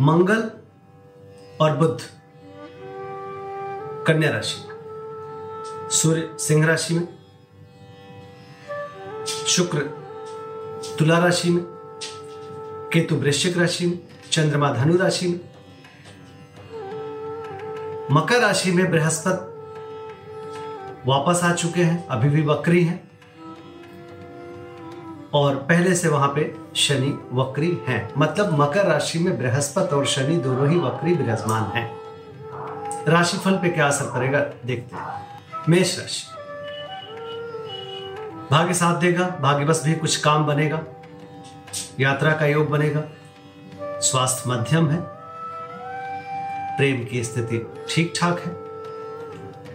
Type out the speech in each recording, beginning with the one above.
मंगल और बुद्ध कन्या राशि। में सूर्य सिंह राशि में। शुक्र तुला राशि में। केतु वृश्चिक राशि में। चंद्रमा धनु राशि में। मकर राशि में बृहस्पति वापस आ चुके हैं। अभी भी वक्री हैं। और पहले से वहाँ पे शनि, वक्री हैं। मतलब मकर राशि में बृहस्पति और शनि दोनों ही वक्री विराजमान हैं। राशिफल पे क्या असर पड़ेगा, देखते हैं। मेष राशि। भाग्य साथ देगा, भाग्य बस भी कुछ काम बनेगा। यात्रा का योग बनेगा। स्वास्थ्य मध्यम है। प्रेम की स्थिति ठीक ठाक है।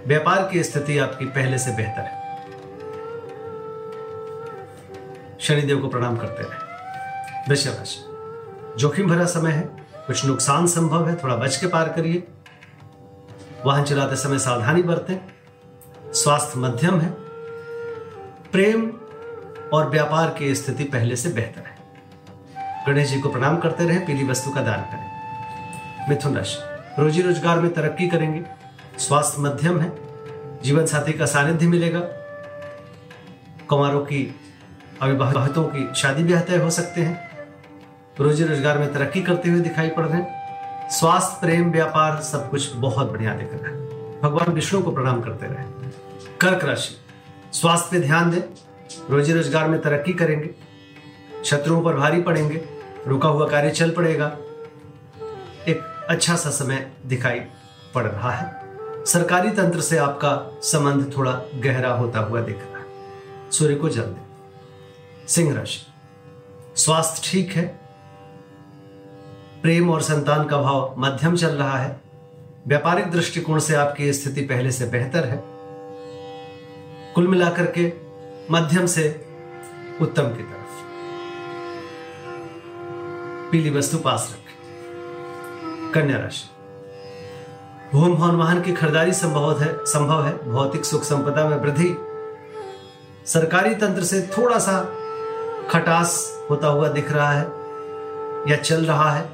व्यापार की स्थिति आपकी पहले से बेहतर है। शनिदेव को प्रणाम करते रहे। वृषभ राशि जोखिम भरा समय है, कुछ नुकसान संभव है, थोड़ा बच के पार करिए। वाहन चलाते समय सावधानी बरतें। स्वास्थ्य मध्यम है। प्रेम और व्यापार की स्थिति पहले से बेहतर है। गणेश जी को प्रणाम करते रहे, पीली वस्तु का दान करें। मिथुन राशि, रोजी रोज़गार में तरक्की करेंगे। स्वास्थ्य मध्यम है। जीवन साथी का सानिध्य मिलेगा। कुमारों की अविवाहितों की शादी ब्याह तय हो सकते हैं। रोजी रोज़गार में तरक्की करते हुए दिखाई पड़ रहे हैं। स्वास्थ्य, प्रेम, व्यापार, सब कुछ बहुत बढ़िया दिख रहा है। भगवान विष्णु को प्रणाम करते रहे। कर्क राशि, स्वास्थ्य पे ध्यान दें। रोजी रोज़गार में तरक्की करेंगे। शत्रुओं पर भारी पड़ेंगे। रुका हुआ कार्य चल पड़ेगा। एक अच्छा सा समय दिखाई पड़ रहा है। सरकारी तंत्र से आपका संबंध थोड़ा गहरा होता हुआ दिख रहा है। सूर्य को जल दें। सिंह राशि। स्वास्थ्य ठीक है। प्रेम और संतान का भाव मध्यम चल रहा है। व्यापारिक दृष्टिकोण से आपकी स्थिति पहले से बेहतर है। कुल मिलाकर के मध्यम से उत्तम की तरफ़। पीली वस्तु पास रखें। कन्या राशि। भूम भवन वाहन की खरीदारी संभव है संभव है। भौतिक सुख संपदा में वृद्धि। सरकारी तंत्र से थोड़ा सा खटास होता हुआ दिख रहा है या चल रहा है।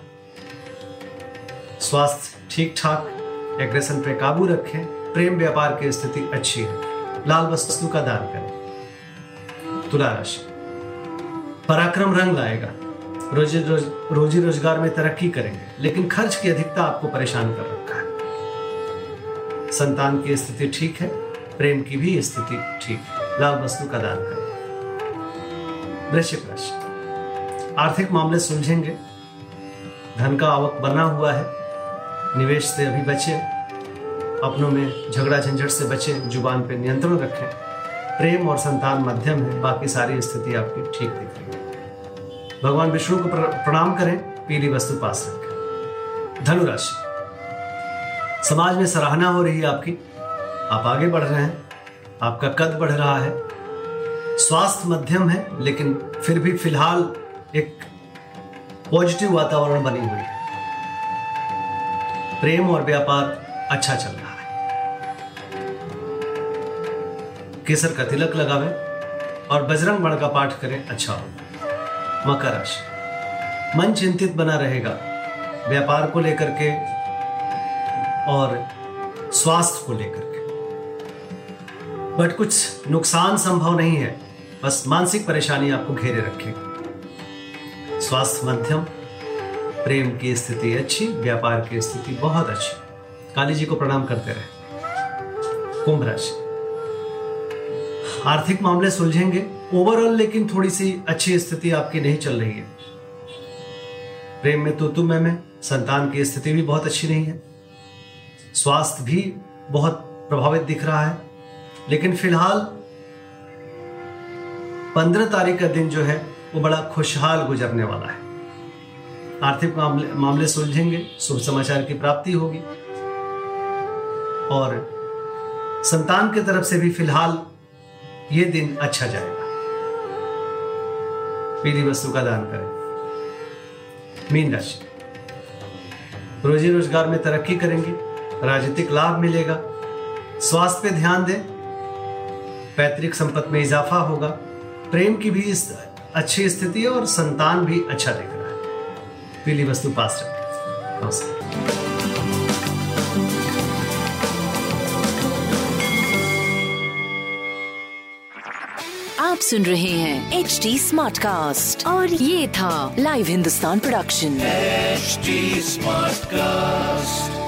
स्वास्थ्य ठीक ठाक एग्रेशन पे काबू रखें, प्रेम व्यापार की स्थिति अच्छी है। लाल वस्तु का दान करें। तुला राशि। पराक्रम रंग लाएगा। रोजी रोज, रोजी रोज़गार में तरक्की करेंगे, लेकिन खर्च की अधिकता आपको परेशान कर रखा है। संतान की स्थिति ठीक है, प्रेम की भी स्थिति ठीक है। लाल वस्तु का दान करें। वृश्चिक राशि आर्थिक मामले सुलझेंगे। धन का आवक बना हुआ है। निवेश से अभी बचे। अपनों में झगड़ा झंझट से बचे। ज़ुबान पे नियंत्रण रखें। प्रेम और संतान मध्यम है। बाकी सारी स्थिति आपकी ठीक दिख रही है भगवान विष्णु को प्रणाम करें। पीली वस्तु पास रखें। धनुराशि। समाज में सराहना हो रही है आपकी। आप आगे बढ़ रहे हैं। आपका कद बढ़ रहा है। स्वास्थ्य मध्यम है, लेकिन फिर भी फ़िलहाल एक पॉजिटिव वातावरण बनी हुई है। प्रेम और व्यापार अच्छा चल रहा है। केसर का तिलक लगावे और बजरंग बण का पाठ करें अच्छा होगा मकर राशि। मन चिंतित बना रहेगा। व्यापार को लेकर के और स्वास्थ्य को लेकर के। बट कुछ नुकसान संभव नहीं है। बस मानसिक परेशानी आपको घेरे रखेगी स्वास्थ्य मध्यम, प्रेम की स्थिति अच्छी, व्यापार की स्थिति बहुत अच्छी। काली जी को प्रणाम करते रहे। कुंभ राशि। आर्थिक मामले सुलझेंगे। ओवरऑल लेकिन थोड़ी सी अच्छी स्थिति आपकी नहीं चल रही है। प्रेम में तो तुम में, संतान की स्थिति भी बहुत अच्छी नहीं है। स्वास्थ्य भी बहुत प्रभावित दिख रहा है। लेकिन फ़िलहाल पंद्रह तारीख का दिन जो है, वो बड़ा खुशहाल गुजरने वाला है। आर्थिक मामले मामले सुलझेंगे, शुभ समाचार की प्राप्ति होगी। और संतान की तरफ़ से भी फ़िलहाल ये दिन अच्छा जाएगा। पीली वस्तु का दान करें। मीन राशि। रोजी रोज़गार में तरक्की करेंगे। राजनीतिक लाभ मिलेगा। स्वास्थ्य पे ध्यान दें। पैतृक संपत्ति में इजाफा होगा। प्रेम की भी इस अच्छी स्थिति है और संतान भी अच्छा दिख रहा है। पीली वस्तु पास रखें। नमस्कार। आप सुन रहे हैं एच डी स्मार्ट कास्ट और ये था live Hindustan production H smart Smartcast.